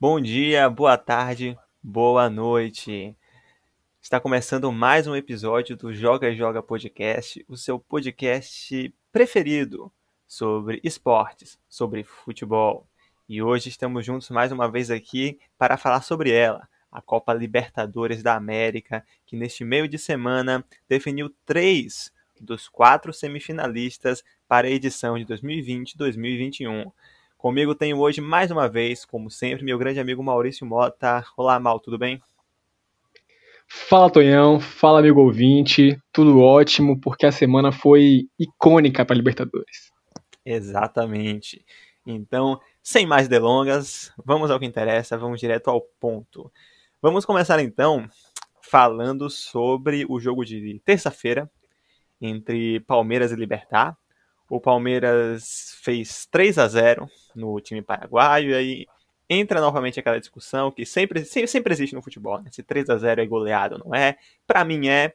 Bom dia, boa tarde, boa noite. Está começando mais um episódio do Joga Joga Podcast, o seu podcast preferido sobre esportes, sobre futebol. E hoje estamos juntos mais uma vez aqui para falar sobre ela, a Copa Libertadores da América, que neste meio de semana definiu três dos quatro semifinalistas para a edição de 2020-2021. Comigo tenho hoje, mais uma vez, como sempre, meu grande amigo Maurício Mota. Olá, Mal, tudo bem? Fala, Tonhão. Fala, amigo ouvinte. Tudo ótimo, porque a semana foi icônica para a Libertadores. Exatamente. Então, sem mais delongas, vamos ao que interessa, vamos direto ao ponto. Vamos começar então falando sobre o jogo de terça-feira entre Palmeiras e Libertar. O Palmeiras fez 3 a 0 no time paraguaio e aí entra novamente aquela discussão que sempre, sempre, sempre existe no futebol, né? Se 3 a 0 é goleado ou não é. Para mim é,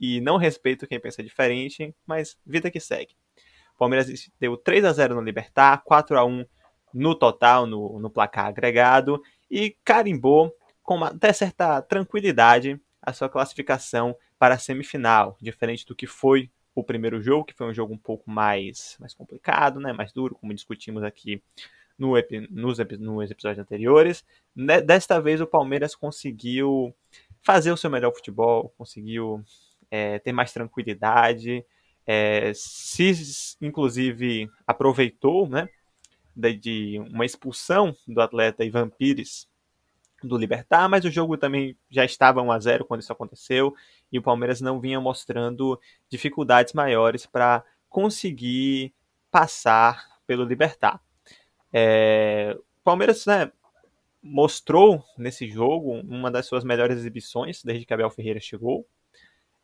e não respeito quem pensa diferente, mas vida que segue. O Palmeiras deu 3 a 0 no Libertar, 4 a 1 no total, no, no placar agregado, e carimbou com até certa tranquilidade a sua classificação para a semifinal, diferente do que foi o primeiro jogo, que foi um jogo um pouco mais, mais complicado, né, mais duro, como discutimos aqui no, nos, nos episódios anteriores. Desta vez o Palmeiras conseguiu fazer o seu melhor futebol, conseguiu é, ter mais tranquilidade, é, se inclusive aproveitou né, de, de, uma expulsão do atleta Ivan Pires do Libertar, mas o jogo também já estava 1 a 0 quando isso aconteceu e o Palmeiras não vinha mostrando dificuldades maiores para conseguir passar pelo Libertar. É, o Palmeiras né, mostrou nesse jogo uma das suas melhores exibições desde que Abel Ferreira chegou.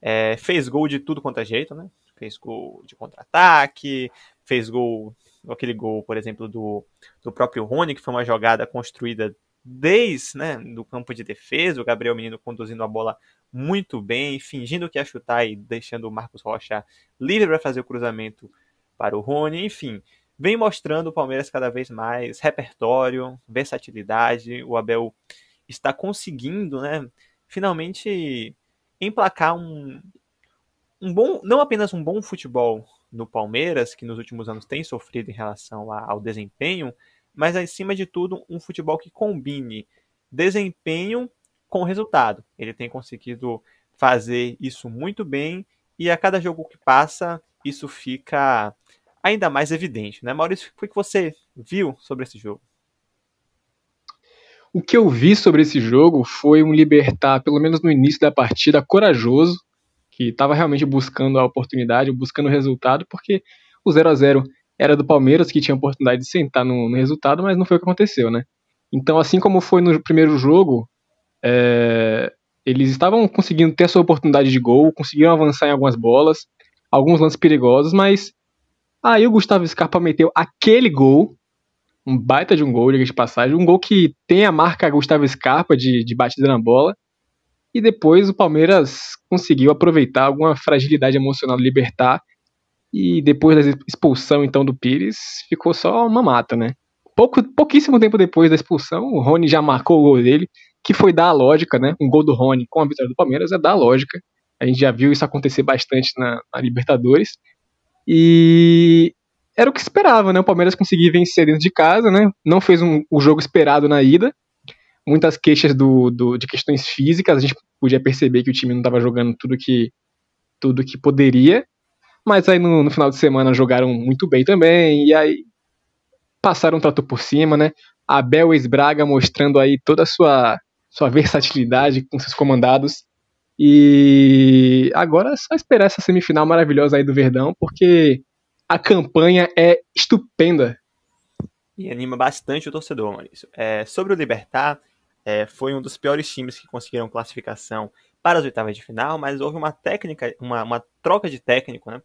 É, fez gol de tudo quanto é jeito, né? Fez gol de contra-ataque, fez gol, aquele gol, por exemplo, do, do próprio Rony, que foi uma jogada construída desde né, do campo de defesa, o Gabriel Menino conduzindo a bola muito bem, fingindo que ia chutar e deixando o Marcos Rocha livre para fazer o cruzamento para o Rony, enfim, vem mostrando o Palmeiras cada vez mais repertório, versatilidade, o Abel está conseguindo, né, finalmente emplacar um, um bom, não apenas um bom futebol no Palmeiras, que nos últimos anos tem sofrido em relação ao desempenho, mas acima de tudo um futebol que combine desempenho com resultado. Ele tem conseguido fazer isso muito bem e a cada jogo que passa isso fica ainda mais evidente, né? Maurício, o que você viu sobre esse jogo? O que eu vi sobre esse jogo foi um Libertar, pelo menos no início da partida, corajoso, que estava realmente buscando a oportunidade, buscando o resultado, porque o 0 a 0 era do Palmeiras, que tinha a oportunidade de sentar no, no, resultado, mas não foi o que aconteceu, né? Então, assim como foi no primeiro jogo, é, eles estavam conseguindo ter a sua oportunidade de gol, conseguiram avançar em algumas bolas, alguns lances perigosos, mas aí o Gustavo Scarpa meteu aquele gol, um baita de um gol, de passagem, um gol que tem a marca Gustavo Scarpa de, de batida na bola, e depois o Palmeiras conseguiu aproveitar alguma fragilidade emocional do Libertar e depois da expulsão, então, do Pires, ficou só uma mata, né? Pouco, pouquíssimo tempo depois da expulsão, o Rony já marcou o gol dele, que foi dar a lógica, né? Um gol do Rony com a vitória do Palmeiras é dar a lógica. A gente já viu isso acontecer bastante na, na Libertadores. E era o que esperava, né? O Palmeiras conseguir vencer dentro de casa, né? Não fez um, o jogo esperado na ida. Muitas queixas do, do, de questões físicas, a gente podia perceber que o time não estava jogando tudo que, tudo que poderia. Mas aí no, no, final de semana jogaram muito bem também, e aí passaram um trato por cima, né? Abel Esbraga mostrando aí toda a sua, sua versatilidade com seus comandados. E agora é só esperar essa semifinal maravilhosa aí do Verdão, porque a campanha é estupenda. E anima bastante o torcedor, Maurício. É, sobre o Libertar, é, foi um dos piores times que conseguiram classificação para as oitavas de final, mas houve uma técnica, uma, uma troca de técnico, né?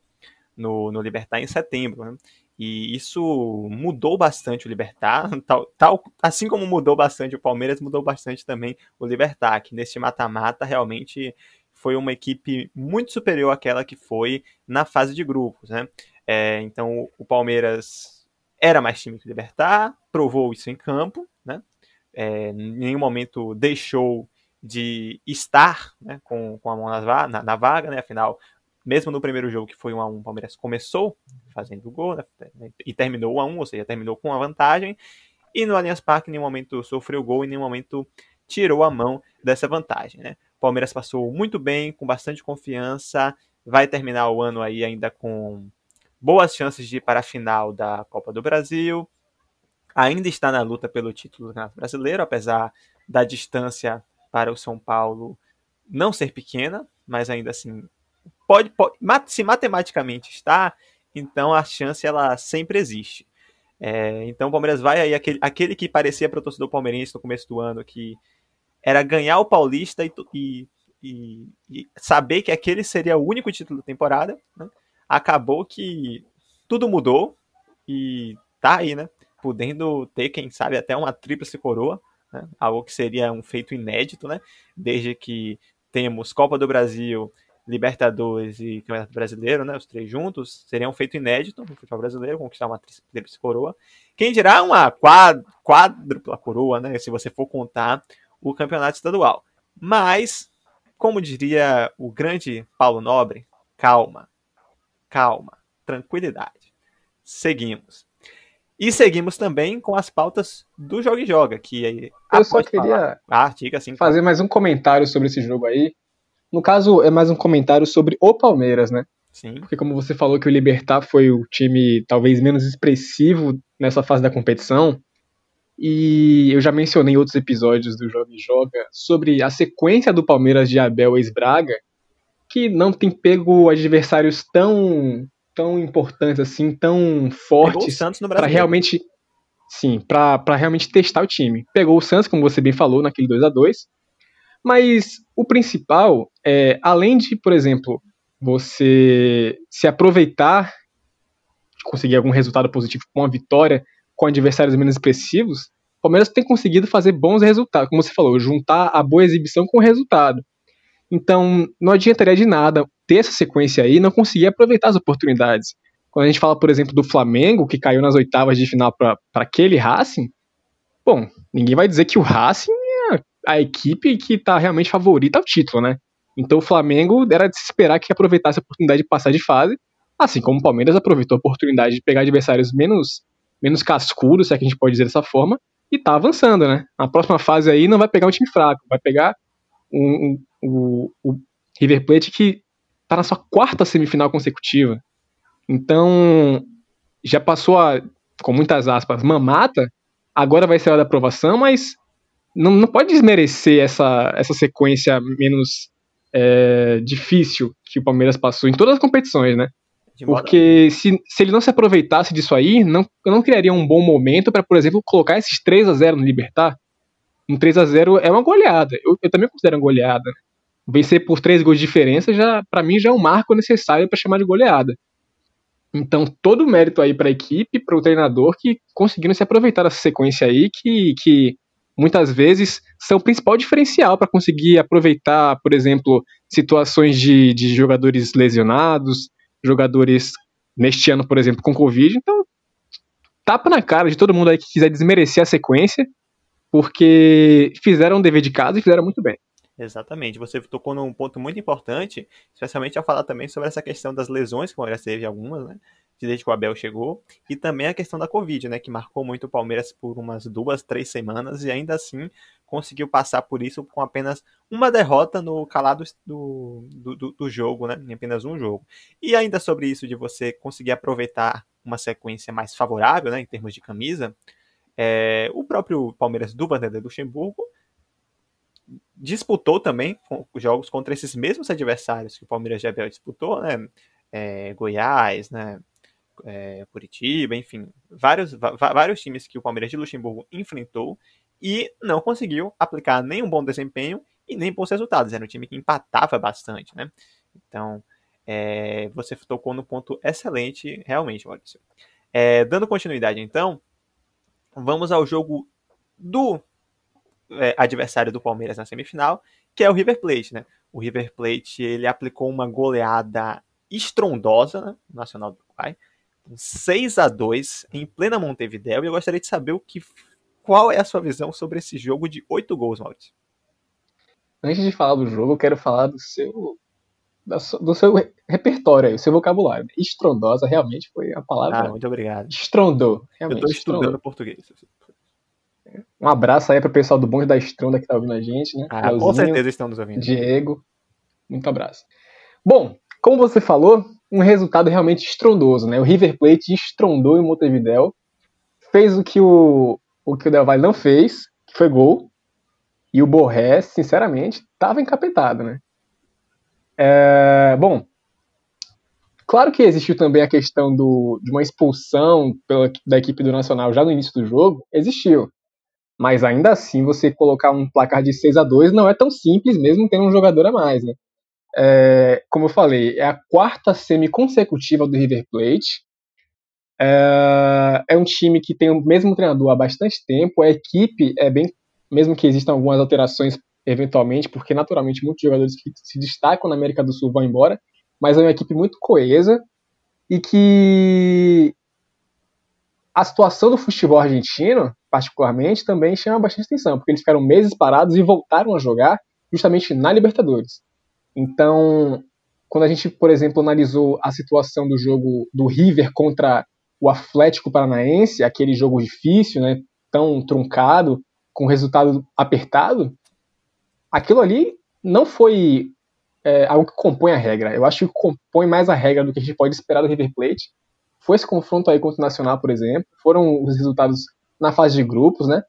No, no Libertar em setembro. Né? E isso mudou bastante o Libertar, tal, tal, assim como mudou bastante o Palmeiras, mudou bastante também o Libertar, que neste mata-mata realmente foi uma equipe muito superior àquela que foi na fase de grupos. Né? É, então o Palmeiras era mais time que o Libertar, provou isso em campo, né? é, em nenhum momento deixou de estar né, com, com a mão na, na, na, vaga, né? Afinal, mesmo no primeiro jogo que foi 1 a 1 o Palmeiras começou fazendo gol né, e terminou 1 a 1 ou seja, terminou com a vantagem. E no Allianz Parque em nenhum momento sofreu gol, em nenhum momento tirou a mão dessa vantagem, né? O Palmeiras passou muito bem, com bastante confiança, vai terminar o ano aí ainda com boas chances de ir para a final da Copa do Brasil. Ainda está na luta pelo título do Campeonato Brasileiro, apesar da distância para o São Paulo não ser pequena, mas ainda assim pode, pode se matematicamente está, então a chance ela sempre existe. É, então o Palmeiras vai aí aquele, aquele que parecia para o torcedor palmeirense no começo do ano que era ganhar o Paulista e, e, e, e saber que aquele seria o único título da temporada. Né? Acabou que tudo mudou e tá aí, né? Podendo ter, quem sabe, até uma tríplice coroa né? algo que seria um feito inédito, né? desde que temos Copa do Brasil, Libertadores e Campeonato Brasileiro, né? os três juntos, seria um feito inédito no futebol brasileiro, conquistar uma tríplice coroa. Quem dirá uma quádrupla coroa, né? se você for contar o campeonato estadual. Mas, como diria o grande Paulo Nobre, calma, calma, tranquilidade. Seguimos. E seguimos também com as pautas do Joga e Joga, que aí. Eu só queria ah, diga assim, fazer mais um comentário sobre esse jogo aí. No caso, é mais um comentário sobre o Palmeiras, né? Sim. Porque como você falou que o Libertar foi o time talvez menos expressivo nessa fase da competição, e eu já mencionei em outros episódios do Joga e Joga sobre a sequência do Palmeiras de Abel ex-Braga, que não tem pego adversários tão tão importantes assim, tão fortes para realmente sim, para realmente testar o time. Pegou o Santos, como você bem falou, naquele 2 a 2 mas o principal é, além de, por exemplo, você se aproveitar de conseguir algum resultado positivo com a vitória com adversários menos expressivos, o Palmeiras tem conseguido fazer bons resultados, como você falou, juntar a boa exibição com o resultado. Então, não adiantaria de nada ter essa sequência aí e não conseguir aproveitar as oportunidades. Quando a gente fala, por exemplo, do Flamengo, que caiu nas oitavas de final para aquele Racing, bom, ninguém vai dizer que o Racing é a equipe que está realmente favorita ao título, né? Então o Flamengo era de se esperar que aproveitasse a oportunidade de passar de fase, assim como o Palmeiras aproveitou a oportunidade de pegar adversários menos, menos cascudos, se é que a gente pode dizer dessa forma, e tá avançando, né? Na próxima fase aí não vai pegar um time fraco, vai pegar um, um, o River Plate que tá na sua quarta semifinal consecutiva. Então, já passou a, com muitas aspas, mamata, agora vai ser a hora da aprovação, mas não, não pode desmerecer essa, essa sequência menos é, difícil que o Palmeiras passou em todas as competições, né? Porque se, se ele não se aproveitasse disso aí, não, eu não criaria um bom momento para, por exemplo, colocar esses 3 a 0 no Libertar. Um 3 a 0 é uma goleada. Eu, eu também considero uma goleada vencer por três gols de diferença já para mim já é um marco necessário para chamar de goleada. Então, todo o mérito aí para a equipe, para o treinador que conseguiram se aproveitar dessa sequência aí, que, que muitas vezes são o principal diferencial para conseguir aproveitar, por exemplo, situações de, de jogadores lesionados, jogadores neste ano, por exemplo, com Covid. Então, tapa na cara de todo mundo aí que quiser desmerecer a sequência, porque fizeram o dever de casa e fizeram muito bem. Exatamente. Você tocou num ponto muito importante, especialmente ao falar também sobre essa questão das lesões, que o Palmeiras teve algumas, né? Desde que o Abel chegou, e também a questão da Covid, né? Que marcou muito o Palmeiras por umas duas, três semanas, e ainda assim conseguiu passar por isso com apenas uma derrota no calado do, do, do jogo, né? Em apenas um jogo. E ainda sobre isso de você conseguir aproveitar uma sequência mais favorável, né? Em termos de camisa, é, o próprio Palmeiras do Vanderlei Luxemburgo disputou também jogos contra esses mesmos adversários que o Palmeiras Abel disputou, né? É, Goiás, né? É, Curitiba, enfim, vários, vários times que o Palmeiras de Luxemburgo enfrentou e não conseguiu aplicar nenhum bom desempenho e nem bons resultados. Era um time que empatava bastante, né? Então, é, você tocou no ponto excelente, realmente, Maurício. É, dando continuidade, então, vamos ao jogo do é, adversário do Palmeiras na semifinal, que é o River Plate, né? O River Plate ele aplicou uma goleada estrondosa né, Nacional do Uruguai, 6 a 2 em plena Montevideo, e eu gostaria de saber o que qual é a sua visão sobre esse jogo de oito gols, Maurício? Antes de falar do jogo, eu quero falar do seu do seu repertório aí, o seu vocabulário. Estrondosa realmente foi a palavra. Ah, muito obrigado. Estrondou, realmente. Eu tô estudando estrondou. português. Um abraço aí pro pessoal do Bonde da Estronda que tá ouvindo a gente, né? Ah, com certeza estão nos ouvindo. Diego, muito abraço. Bom, como você falou, um resultado realmente estrondoso, né? O River Plate estrondou em Montevideo, fez o que o, o que o Del Valle não fez, que foi gol, e o Borré, sinceramente, estava encapetado, né? É, bom, claro que existiu também a questão do, de uma expulsão pela, da equipe do Nacional já no início do jogo, existiu. Mas ainda assim, você colocar um placar de 6 a 2 não é tão simples, mesmo tendo um jogador a mais, né? É, como eu falei, é a quarta semi consecutiva do River Plate. É, é, um time que tem o mesmo treinador há bastante tempo. A equipe é bem, mesmo que existam algumas alterações eventualmente, porque naturalmente muitos jogadores que se destacam na América do Sul vão embora, mas é uma equipe muito coesa e que a situação do futebol argentino, particularmente, também chama bastante atenção, porque eles ficaram meses parados e voltaram a jogar justamente na Libertadores. Então, quando a gente, por exemplo, analisou a situação do jogo do River contra o Atlético Paranaense, aquele jogo difícil, né, tão truncado, com resultado apertado, aquilo ali não foi é, algo que compõe a regra. Eu acho que compõe mais a regra do que a gente pode esperar do River Plate. Foi esse confronto aí contra o Nacional, por exemplo. Foram os resultados na fase de grupos, né?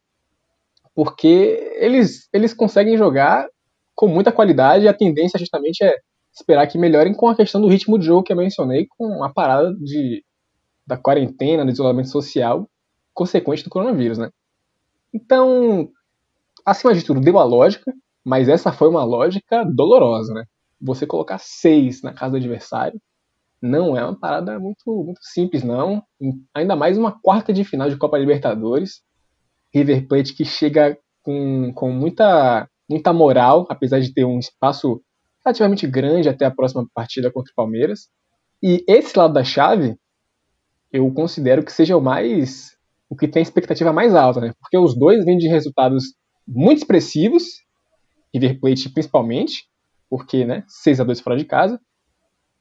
Porque eles, eles conseguem jogar com muita qualidade e a tendência justamente é esperar que melhorem com a questão do ritmo de jogo que eu mencionei, com a parada de, da quarentena, do isolamento social consequente do coronavírus, né? Então, acima de tudo, deu a lógica, mas essa foi uma lógica dolorosa, né? Você colocar seis na casa do adversário não é uma parada muito, muito simples, não. Ainda mais uma quarta de final de Copa Libertadores. River Plate que chega com, com muita, muita moral, apesar de ter um espaço relativamente grande até a próxima partida contra o Palmeiras. E esse lado da chave, eu considero que seja o mais. o que tem expectativa mais alta, né? Porque os dois vêm de resultados muito expressivos River Plate principalmente, porque, né, 6 a 2 fora de casa.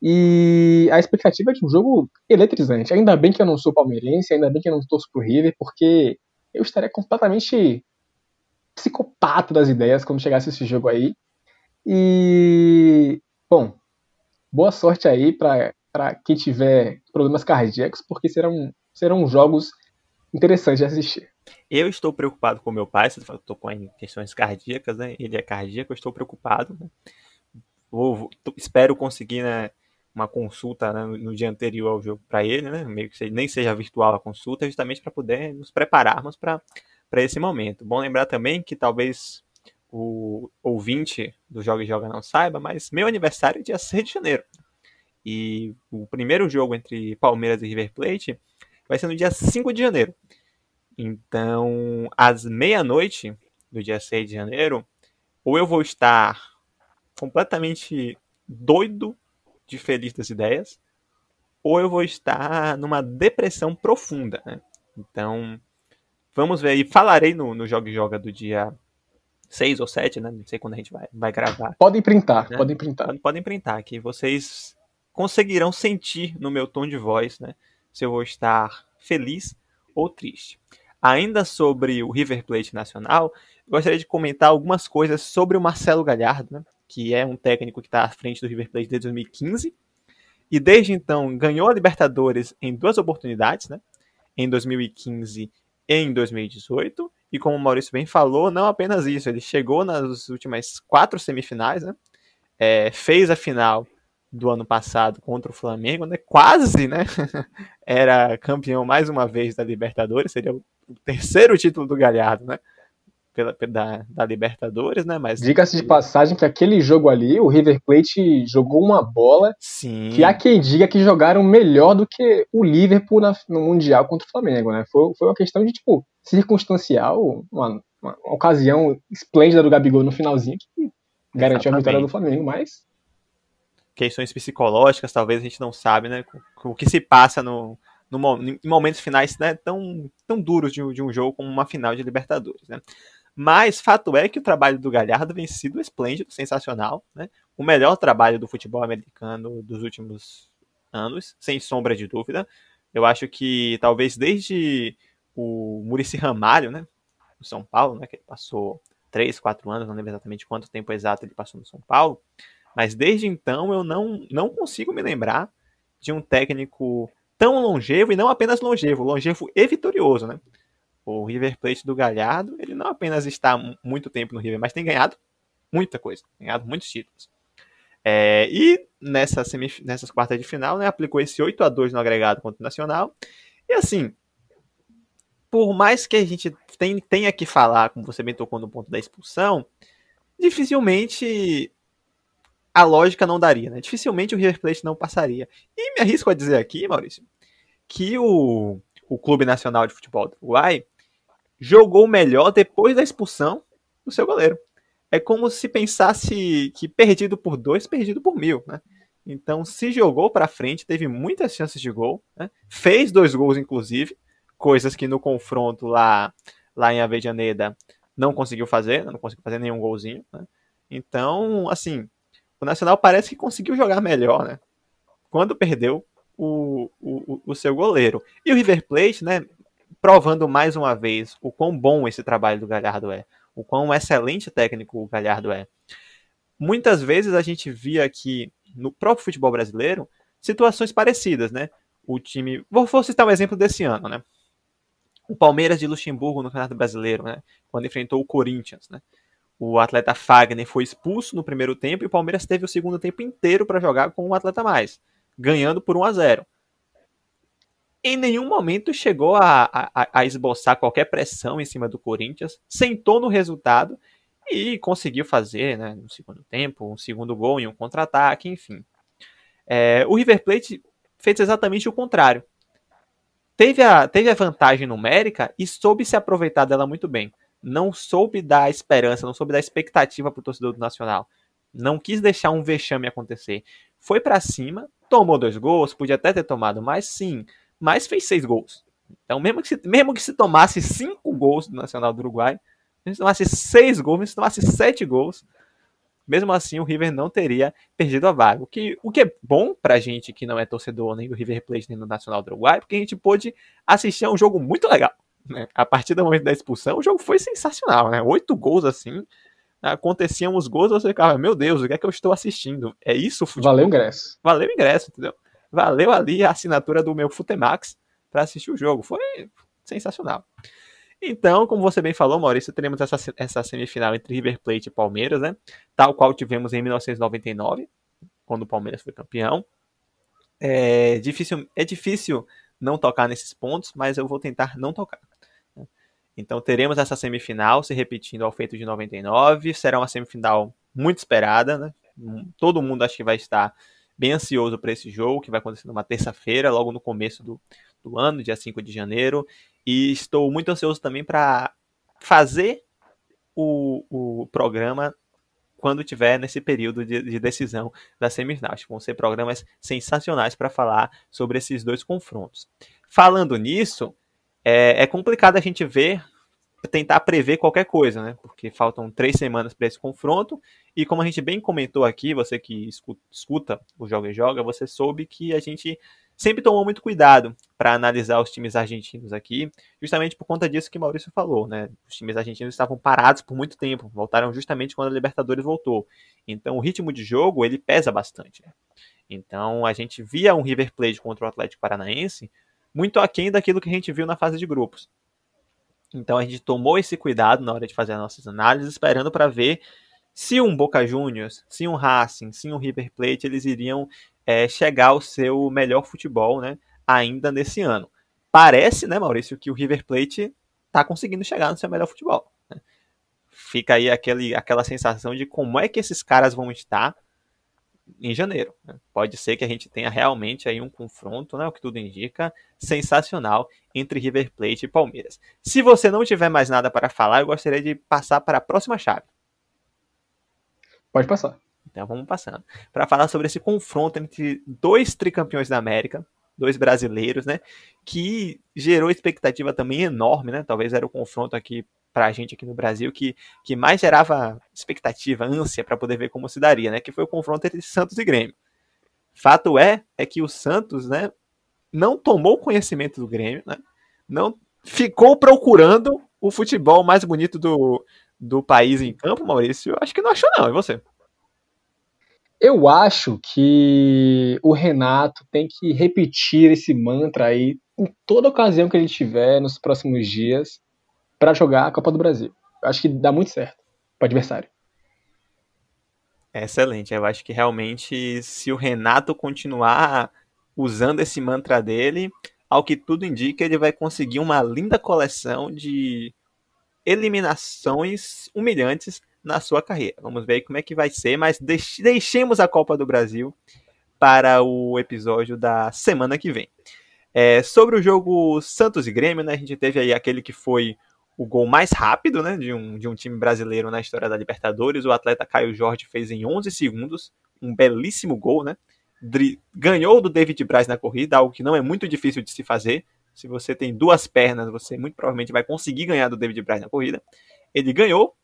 E a expectativa é de um jogo eletrizante. Ainda bem que eu não sou palmeirense, ainda bem que eu não torço pro River, porque eu estaria completamente psicopata das ideias quando chegasse esse jogo aí. E, bom, boa sorte aí para quem tiver problemas cardíacos, porque serão, serão jogos interessantes de assistir. Eu estou preocupado com meu pai, você tocou em questões cardíacas, né? Ele é cardíaco, eu estou preocupado. Né? Vou, vou, espero conseguir né, uma consulta né, no dia anterior ao jogo para ele, né? Meio que nem seja virtual a consulta, justamente para poder nos prepararmos para esse momento. Bom lembrar também que talvez o ouvinte do Joga e Joga não saiba, mas meu aniversário é dia 6 de janeiro. E o primeiro jogo entre Palmeiras e River Plate vai ser no dia 5 de janeiro. Então, às meia-noite do dia 6 de janeiro, ou eu vou estar completamente doido de feliz das ideias, ou eu vou estar numa depressão profunda. Né? Então, vamos ver aí. Falarei no, no Joga Joga do dia 6 ou 7, né? Não sei quando a gente vai, vai gravar. Podem printar, né? podem printar. Podem, printar, que vocês conseguirão sentir no meu tom de voz, né? Se eu vou estar feliz ou triste. Ainda sobre o River Plate Nacional, gostaria de comentar algumas coisas sobre o Marcelo Galhardo, né, que é um técnico que está à frente do River Plate desde 2015 e desde então ganhou a Libertadores em duas oportunidades, né, em 2015 e em 2018. E como o Maurício bem falou, não apenas isso, ele chegou nas últimas quatro semifinais, né, é, fez a final do ano passado contra o Flamengo, né? Quase, né? Era campeão mais uma vez da Libertadores, seria o terceiro título do Galhardo, né? Pela, da, da Libertadores, né? Mas diga-se de passagem que aquele jogo ali, o River Plate jogou uma bola Sim. que há quem diga que jogaram melhor do que o Liverpool na, no mundial contra o Flamengo, né? Foi, foi uma questão de tipo circunstancial, uma, uma ocasião esplêndida do Gabigol no finalzinho que garantiu Exatamente. a vitória do Flamengo, mas questões psicológicas, talvez a gente não sabe, né? O que se passa no, no, em momentos finais né, tão, tão duros de, de, um jogo como uma final de Libertadores. Né? Mas fato é que o trabalho do Galhardo vem sido esplêndido, sensacional. Né? O melhor trabalho do futebol americano dos últimos anos, sem sombra de dúvida. Eu acho que talvez desde o Murici Ramalho, né, no São Paulo, né, que ele passou 3, 4 anos, não lembro exatamente quanto tempo exato ele passou no São Paulo, mas desde então eu não, não consigo me lembrar de um técnico tão longevo e não apenas longevo, longevo e vitorioso, né? O River Plate do Galhardo, ele não apenas está muito tempo no River, mas tem ganhado muita coisa, ganhado muitos títulos. É, e nessa semif nessas quartas de final, né, aplicou esse 8 a 2 no agregado contra o Nacional. E assim, por mais que a gente tem, tenha que falar, como você bem tocou no ponto da expulsão, dificilmente a lógica não daria, né? Dificilmente o River Plate não passaria. E me arrisco a dizer aqui, Maurício, que o, o Clube Nacional de Futebol do Uruguai jogou melhor depois da expulsão do seu goleiro. É como se pensasse que perdido por dois, perdido por mil, né? Então, se jogou para frente, teve muitas chances de gol, né? fez dois gols, inclusive, coisas que no confronto lá, lá em Avejaneda não conseguiu fazer, não conseguiu fazer nenhum golzinho. Né? Então, assim, o Nacional parece que conseguiu jogar melhor, né? Quando perdeu o, o, o seu goleiro. E o River Plate, né? Provando mais uma vez o quão bom esse trabalho do Galhardo é. O quão excelente técnico o Galhardo é. Muitas vezes a gente via aqui no próprio futebol brasileiro situações parecidas, né? O time. Vou, vou citar um exemplo desse ano, né? O Palmeiras de Luxemburgo no Campeonato Brasileiro, né? Quando enfrentou o Corinthians, né? o atleta Fagner foi expulso no primeiro tempo e o Palmeiras teve o segundo tempo inteiro para jogar com um atleta mais, ganhando por 1 a 0. Em nenhum momento chegou a, a, a esboçar qualquer pressão em cima do Corinthians, sentou no resultado e conseguiu fazer, né, no segundo tempo, um segundo gol em um contra-ataque, enfim. É, o River Plate fez exatamente o contrário. Teve a, teve a vantagem numérica e soube se aproveitar dela muito bem não soube dar esperança, não soube dar expectativa para o torcedor do Nacional. Não quis deixar um vexame acontecer. Foi para cima, tomou dois gols, podia até ter tomado mais, sim, mas fez seis gols. Então, mesmo que se, mesmo que se tomasse cinco gols do Nacional do Uruguai, se tomasse seis gols, se tomasse sete gols, mesmo assim o River não teria perdido a vaga. O que, o que é bom pra gente que não é torcedor nem do River Plate nem do Nacional do Uruguai, porque a gente pôde assistir a um jogo muito legal. Né? A partir do momento da expulsão, o jogo foi sensacional, né? Oito gols assim. Aconteciam os gols, você ficava, meu Deus, o que é que eu estou assistindo? É isso o futebol? Valeu o ingresso. Valeu o ingresso, entendeu? Valeu ali a assinatura do meu Futemax para assistir o jogo. Foi sensacional. Então, como você bem falou, Maurício, teremos essa, essa semifinal entre River Plate e Palmeiras, né? Tal qual tivemos em 1999, quando o Palmeiras foi campeão. É difícil, é difícil não tocar nesses pontos, mas eu vou tentar não tocar. Então teremos essa semifinal se repetindo ao feito de 99. Será uma semifinal muito esperada, né? Todo mundo acho que vai estar bem ansioso para esse jogo, que vai acontecer numa terça-feira, logo no começo do, do ano, dia 5 de janeiro. E estou muito ansioso também para fazer o, o programa quando tiver nesse período de, de decisão da semifinal. Acho que vão ser programas sensacionais para falar sobre esses dois confrontos. Falando nisso, é, é complicado a gente ver, tentar prever qualquer coisa, né? Porque faltam três semanas para esse confronto. E como a gente bem comentou aqui, você que escuta o Joga e Joga, você soube que a gente sempre tomou muito cuidado para analisar os times argentinos aqui, justamente por conta disso que Maurício falou, né? Os times argentinos estavam parados por muito tempo, voltaram justamente quando a Libertadores voltou. Então o ritmo de jogo ele pesa bastante. Né? Então a gente via um River Plate contra o Atlético Paranaense muito aquém daquilo que a gente viu na fase de grupos. Então a gente tomou esse cuidado na hora de fazer as nossas análises, esperando para ver se um Boca Juniors, se um Racing, se um River Plate, eles iriam é, chegar ao seu melhor futebol, né, ainda nesse ano. Parece, né, Maurício, que o River Plate está conseguindo chegar no seu melhor futebol. Né? Fica aí aquele, aquela sensação de como é que esses caras vão estar em janeiro. Né? Pode ser que a gente tenha realmente aí um confronto, né, o que tudo indica, sensacional entre River Plate e Palmeiras. Se você não tiver mais nada para falar, eu gostaria de passar para a próxima chave. Pode passar. Então vamos passando. Para falar sobre esse confronto entre dois tricampeões da América, dois brasileiros, né? Que gerou expectativa também enorme, né? Talvez era o confronto aqui para a gente aqui no Brasil que, que mais gerava expectativa, ânsia para poder ver como se daria, né? Que foi o confronto entre Santos e Grêmio. Fato é, é que o Santos, né, não tomou conhecimento do Grêmio, né? Não ficou procurando o futebol mais bonito do, do país em campo, Maurício. Acho que não achou não, e você? Eu acho que o Renato tem que repetir esse mantra aí em toda ocasião que ele tiver nos próximos dias para jogar a Copa do Brasil. Eu acho que dá muito certo para adversário. excelente. Eu acho que realmente, se o Renato continuar usando esse mantra dele, ao que tudo indica, ele vai conseguir uma linda coleção de eliminações humilhantes na sua carreira. Vamos ver como é que vai ser, mas deixemos a Copa do Brasil para o episódio da semana que vem. É, sobre o jogo Santos e Grêmio, né, a gente teve aí aquele que foi o gol mais rápido né, de, um, de um time brasileiro na história da Libertadores. O atleta Caio Jorge fez em 11 segundos um belíssimo gol, né? Ganhou do David Braz na corrida, algo que não é muito difícil de se fazer. Se você tem duas pernas, você muito provavelmente vai conseguir ganhar do David Braz na corrida. Ele ganhou,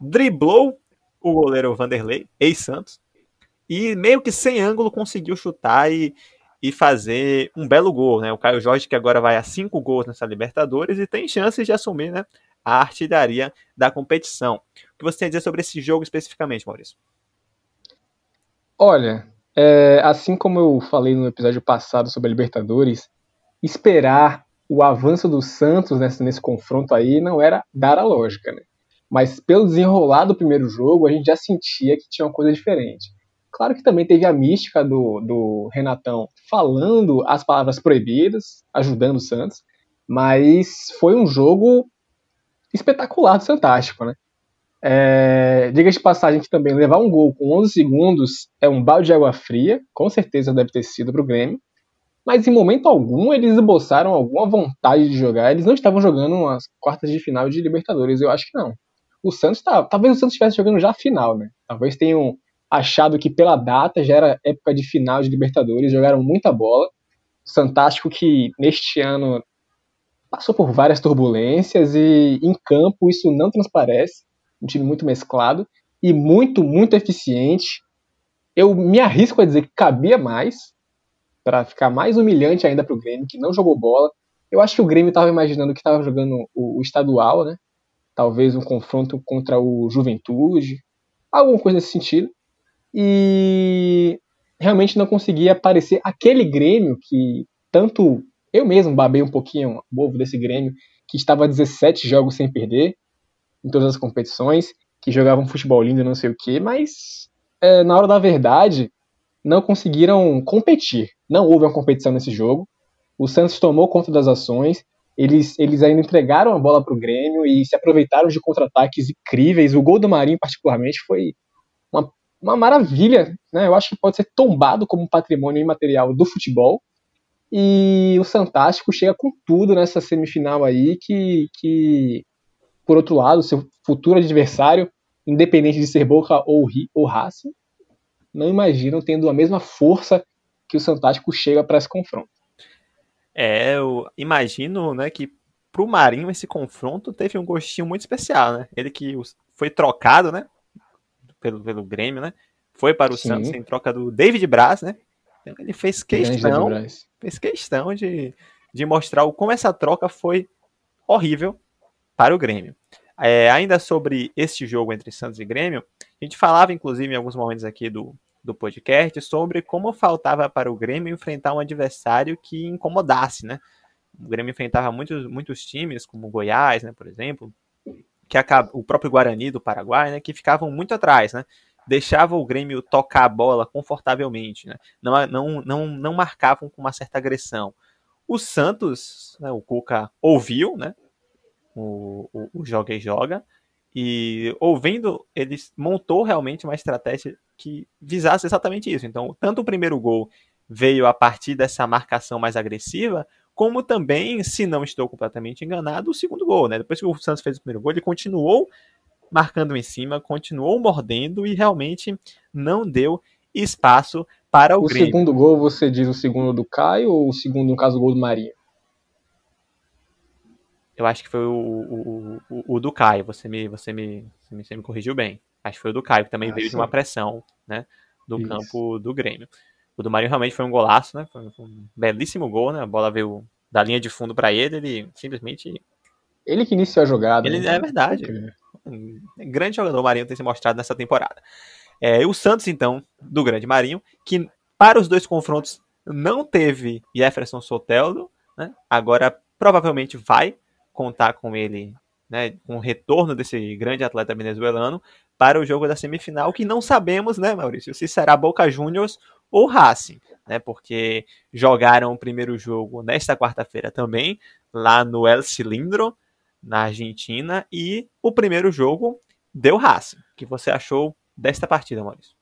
driblou o goleiro Vanderlei, ex-Santos, e meio que sem ângulo conseguiu chutar e, e fazer um belo gol, né? O Caio Jorge que agora vai a cinco gols nessa Libertadores e tem chances de assumir, né, a artilharia da competição. O que você tem a dizer sobre esse jogo especificamente, Maurício? Olha, é, assim como eu falei no episódio passado sobre a Libertadores, esperar o avanço do Santos nesse, nesse confronto aí não era dar a lógica, né? Mas pelo desenrolar do primeiro jogo, a gente já sentia que tinha uma coisa diferente. Claro que também teve a mística do, do Renatão falando as palavras proibidas, ajudando o Santos, mas foi um jogo espetacular do Santástico, né? É, diga de passagem que também levar um gol com 11 segundos é um balde de água fria, com certeza deve ter sido para o Grêmio, mas em momento algum eles esboçaram alguma vontade de jogar. Eles não estavam jogando umas quartas de final de Libertadores, eu acho que não. O Santos tá, talvez o Santos estivesse jogando já a final, né? Talvez tenham achado que pela data já era época de final de Libertadores, jogaram muita bola. Fantástico que neste ano passou por várias turbulências e em campo isso não transparece. Um time muito mesclado e muito, muito eficiente. Eu me arrisco a dizer que cabia mais para ficar mais humilhante ainda para o Grêmio, que não jogou bola. Eu acho que o Grêmio estava imaginando que estava jogando o, o estadual, né? Talvez um confronto contra o Juventude, alguma coisa nesse sentido e realmente não conseguia aparecer aquele Grêmio que tanto eu mesmo babei um pouquinho o ovo desse Grêmio, que estava 17 jogos sem perder em todas as competições, que jogava um futebol lindo não sei o que, mas é, na hora da verdade não conseguiram competir. Não houve uma competição nesse jogo. O Santos tomou conta das ações, eles, eles ainda entregaram a bola para o Grêmio e se aproveitaram de contra-ataques incríveis. O gol do Marinho, particularmente, foi uma maravilha, né? Eu acho que pode ser tombado como patrimônio imaterial do futebol. E o Fantástico chega com tudo nessa semifinal aí, que, que por outro lado, seu futuro adversário, independente de ser Boca ou, ou Racing, não imaginam tendo a mesma força que o Fantástico chega para esse confronto. É, eu imagino, né, que pro Marinho esse confronto teve um gostinho muito especial, né? Ele que foi trocado, né, pelo, pelo Grêmio, né? Foi para o Sim. Santos em troca do David Braz, né? Então ele fez questão, fez questão de, de mostrar o, como essa troca foi horrível para o Grêmio. É, ainda sobre este jogo entre Santos e Grêmio, a gente falava, inclusive, em alguns momentos aqui do, do podcast, sobre como faltava para o Grêmio enfrentar um adversário que incomodasse, né? O Grêmio enfrentava muitos, muitos times, como o Goiás, né, por exemplo, que acaba, o próprio Guarani do Paraguai, né, que ficavam muito atrás, né? Deixava o Grêmio tocar a bola confortavelmente, né? Não, não, não, não marcavam com uma certa agressão. O Santos, né, o Cuca ouviu, né? O, o, o Joga e Joga, e ouvindo, ele montou realmente uma estratégia que visasse exatamente isso. Então, tanto o primeiro gol veio a partir dessa marcação mais agressiva, como também, se não estou completamente enganado, o segundo gol, né? Depois que o Santos fez o primeiro gol, ele continuou marcando em cima, continuou mordendo e realmente não deu espaço para o, o Grêmio. O segundo gol, você diz o segundo do Caio ou o segundo, no caso, o gol do Marinho? Eu acho que foi o, o, o, o do Caio, você me, você, me, você, me, você me corrigiu bem. Acho que foi o do Caio, que também ah, veio sim. de uma pressão né, do Isso. campo do Grêmio. O do Marinho realmente foi um golaço, né? Foi um belíssimo gol, né? A bola veio da linha de fundo para ele, ele simplesmente. Ele que iniciou a jogada. Ele né? é verdade. Um grande jogador o Marinho tem se mostrado nessa temporada. É, o Santos, então, do Grande Marinho, que para os dois confrontos não teve Jefferson Soteldo, né? Agora provavelmente vai contar com ele, né, com o retorno desse grande atleta venezuelano para o jogo da semifinal, que não sabemos, né, Maurício, se será Boca Juniors ou Racing, né, porque jogaram o primeiro jogo nesta quarta-feira também, lá no El Cilindro, na Argentina, e o primeiro jogo deu Racing. O que você achou desta partida, Maurício?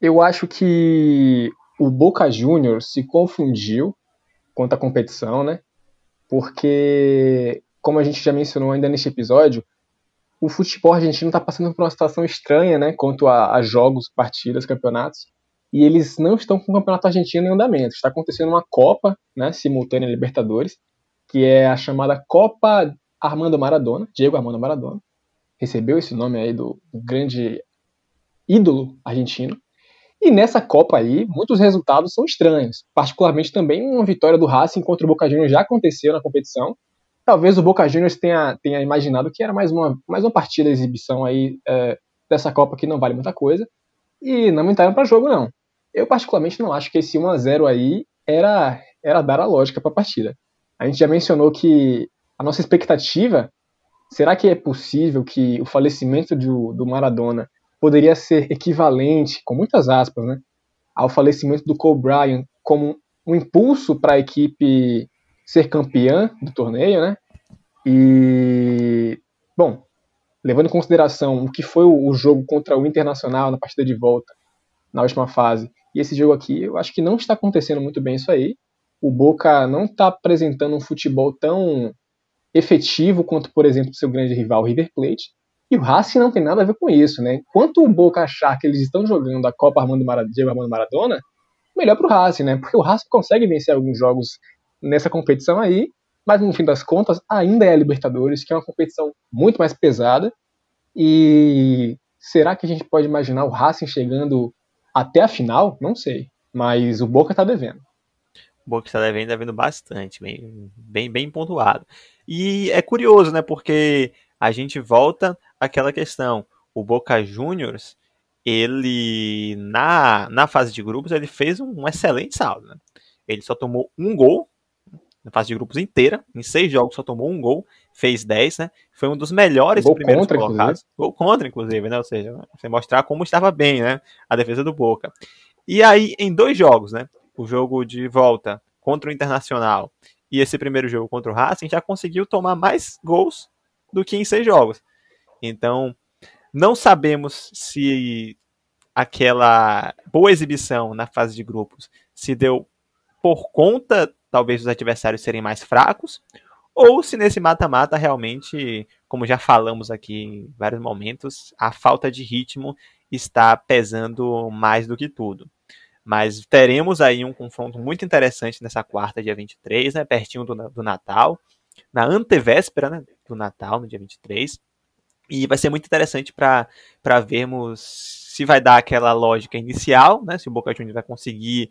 Eu acho que o Boca Juniors se confundiu quanto à competição, né? porque, como a gente já mencionou ainda neste episódio, o futebol argentino está passando por uma situação estranha, né, quanto a, a, jogos, partidas, campeonatos, e eles não estão com o campeonato argentino em andamento. Está acontecendo uma Copa, né, simultânea Libertadores, que é a chamada Copa Armando Maradona, Diego Armando Maradona, recebeu esse nome aí do, grande ídolo argentino. E nessa Copa aí, muitos resultados são estranhos. Particularmente também uma vitória do Racing contra o Boca Juniors já aconteceu na competição. Talvez o Boca Juniors tenha, tenha imaginado que era mais uma, mais uma partida, exibição aí é, dessa Copa que não vale muita coisa. E não entraram para jogo, não. Eu particularmente não acho que esse 1 a 0 aí era, era dar a lógica para a partida. A gente já mencionou que a nossa expectativa, será que é possível que o falecimento do, do Maradona poderia ser equivalente, com muitas aspas, né, ao falecimento do Cole Bryant como um impulso para a equipe ser campeã do torneio, né? E bom, levando em consideração o que foi o jogo contra o Internacional na partida de volta na última fase e esse jogo aqui, eu acho que não está acontecendo muito bem isso aí. O Boca não está apresentando um futebol tão efetivo quanto, por exemplo, seu grande rival River Plate. E o Racing não tem nada a ver com isso, né? Enquanto o Boca achar que eles estão jogando a Copa Armando Maradona, Armando Maradona, melhor pro Racing, né? Porque o Racing consegue vencer alguns jogos nessa competição aí, mas no fim das contas ainda é a Libertadores, que é uma competição muito mais pesada. E será que a gente pode imaginar o Racing chegando até a final? Não sei. Mas o Boca tá devendo. O Boca está devendo, devendo bastante, bem, bem, bem pontuado. E é curioso, né? Porque a gente volta àquela questão. O Boca Juniors, ele na, na fase de grupos, ele fez um excelente saldo. Né? Ele só tomou um gol na fase de grupos inteira, em seis jogos só tomou um gol, fez 10, né? Foi um dos melhores gol primeiros contra, colocados. Inclusive. Gol contra, inclusive, né? Ou seja, você mostrar como estava bem, né? A defesa do Boca. E aí, em dois jogos, né? O jogo de volta contra o Internacional e esse primeiro jogo contra o Racing, já conseguiu tomar mais gols do que em seis jogos. Então, não sabemos se aquela boa exibição na fase de grupos se deu por conta, talvez, dos adversários serem mais fracos, ou se nesse mata-mata realmente, como já falamos aqui em vários momentos, a falta de ritmo está pesando mais do que tudo. Mas teremos aí um confronto muito interessante nessa quarta, dia 23, né, pertinho do, do Natal na antevéspera né, do Natal, no dia 23. E vai ser muito interessante para vermos se vai dar aquela lógica inicial, né, se o Boca Juniors vai conseguir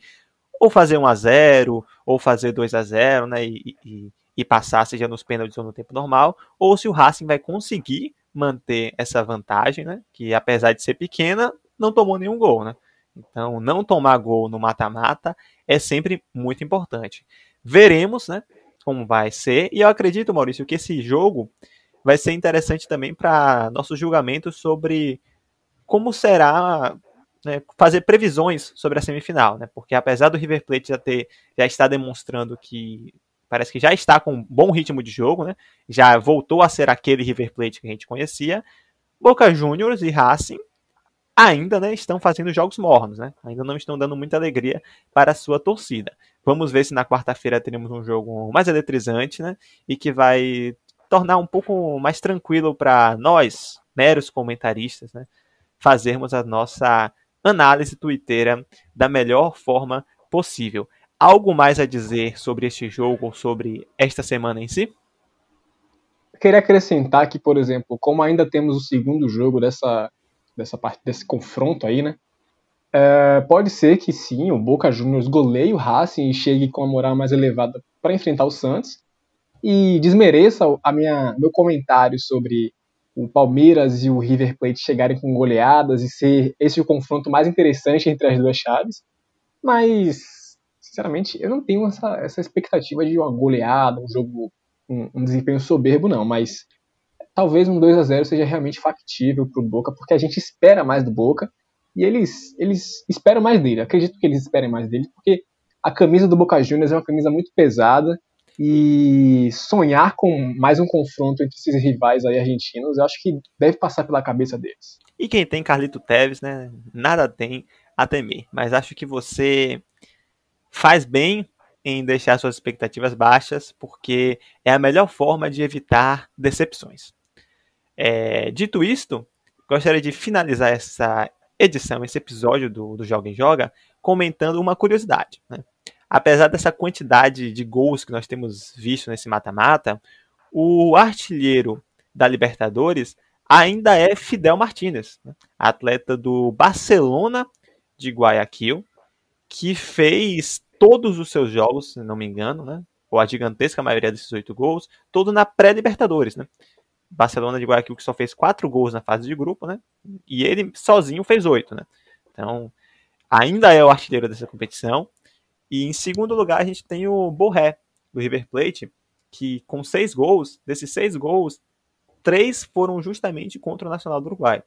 ou fazer 1 a 0 ou fazer 2 a 0 né, e, e, e passar, seja nos pênaltis ou no tempo normal, ou se o Racing vai conseguir manter essa vantagem, né, que apesar de ser pequena, não tomou nenhum gol. Né? Então, não tomar gol no mata-mata é sempre muito importante. Veremos, né? como vai ser. E eu acredito, Maurício, que esse jogo vai ser interessante também para nosso julgamento sobre como será né, fazer previsões sobre a semifinal, né? Porque apesar do River Plate já ter já está demonstrando que parece que já está com um bom ritmo de jogo, né? Já voltou a ser aquele River Plate que a gente conhecia. Boca Juniors e Racing ainda né, estão fazendo jogos mornos, né? Ainda não estão dando muita alegria para a sua torcida. Vamos ver se na quarta-feira teremos um jogo mais eletrizante, né? E que vai tornar um pouco mais tranquilo para nós, meros comentaristas, né? Fazermos a nossa análise twitteira da melhor forma possível. Algo mais a dizer sobre este jogo ou sobre esta semana em si? Queria acrescentar que, por exemplo, como ainda temos o segundo jogo dessa, dessa parte desse confronto aí, né? É, pode ser que sim, o Boca Juniors goleie o Racing e chegue com a moral mais elevada para enfrentar o Santos e desmereça a minha meu comentário sobre o Palmeiras e o River Plate chegarem com goleadas e ser esse o confronto mais interessante entre as duas chaves. Mas, sinceramente, eu não tenho essa, essa expectativa de uma goleada, um jogo, um, um desempenho soberbo, não. Mas talvez um 2 a 0 seja realmente factível para o Boca, porque a gente espera mais do Boca e eles, eles esperam mais dele. Acredito que eles esperem mais dele, porque a camisa do Boca Juniors é uma camisa muito pesada e sonhar com mais um confronto entre esses rivais aí argentinos, eu acho que deve passar pela cabeça deles. E quem tem Carlito Teves, né? Nada tem a temer. Mas acho que você faz bem em deixar suas expectativas baixas, porque é a melhor forma de evitar decepções. É, dito isto, gostaria de finalizar essa edição, esse episódio do, do Joga em Joga, comentando uma curiosidade. Né? Apesar dessa quantidade de gols que nós temos visto nesse mata-mata, o artilheiro da Libertadores ainda é Fidel Martínez, né? atleta do Barcelona de Guayaquil, que fez todos os seus jogos, se não me engano, né? ou a gigantesca maioria desses oito gols, todo na pré-Libertadores. Né? Barcelona de Guayaquil que só fez quatro gols na fase de grupo, né? e ele sozinho fez oito. Né? Então, ainda é o artilheiro dessa competição. E em segundo lugar, a gente tem o Borré, do River Plate, que com seis gols, desses seis gols, três foram justamente contra o Nacional do Uruguai,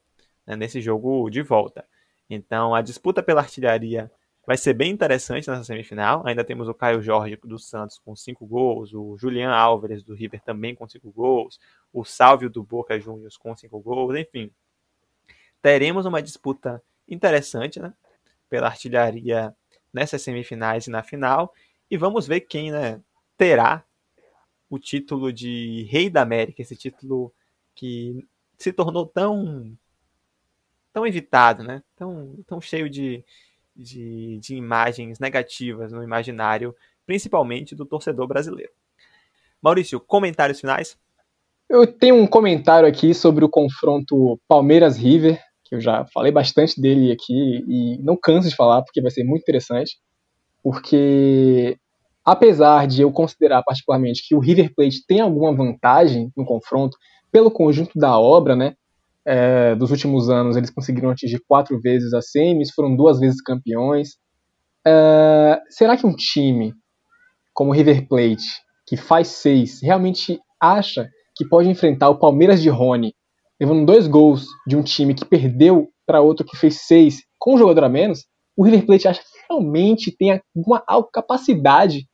né, nesse jogo de volta. Então a disputa pela artilharia vai ser bem interessante nessa semifinal. Ainda temos o Caio Jorge do Santos com cinco gols, o Julian Álvares do River também com cinco gols, o Sálvio do Boca Juniors com cinco gols, enfim. Teremos uma disputa interessante né, pela artilharia nessas semifinais e na final. E vamos ver quem né, terá o título de Rei da América, esse título que se tornou tão tão evitado, né? tão, tão cheio de, de, de imagens negativas no imaginário, principalmente do torcedor brasileiro. Maurício, comentários finais? Eu tenho um comentário aqui sobre o confronto Palmeiras-River que eu já falei bastante dele aqui e não canso de falar porque vai ser muito interessante, porque apesar de eu considerar particularmente que o River Plate tem alguma vantagem no confronto pelo conjunto da obra, né? É, dos últimos anos eles conseguiram atingir quatro vezes a semis, foram duas vezes campeões. É, será que um time como o River Plate, que faz seis, realmente acha que pode enfrentar o Palmeiras de Rony levando dois gols de um time que perdeu para outro que fez seis com um jogador a menos, o River Plate acha que realmente tem alguma capacidade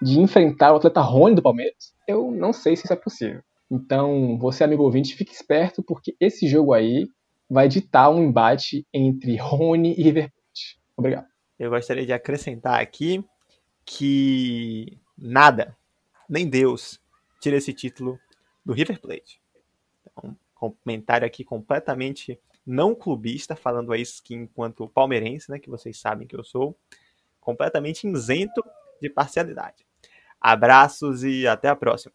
de enfrentar o atleta Rony do Palmeiras? Eu não sei se isso é possível. Então, você, amigo ouvinte, fique esperto, porque esse jogo aí vai ditar um embate entre Rony e River Plate. Obrigado. Eu gostaria de acrescentar aqui que nada, nem Deus, tira esse título do River Plate. Então, comentário aqui completamente não clubista, falando aí que enquanto palmeirense, né, que vocês sabem que eu sou, completamente isento de parcialidade. Abraços e até a próxima.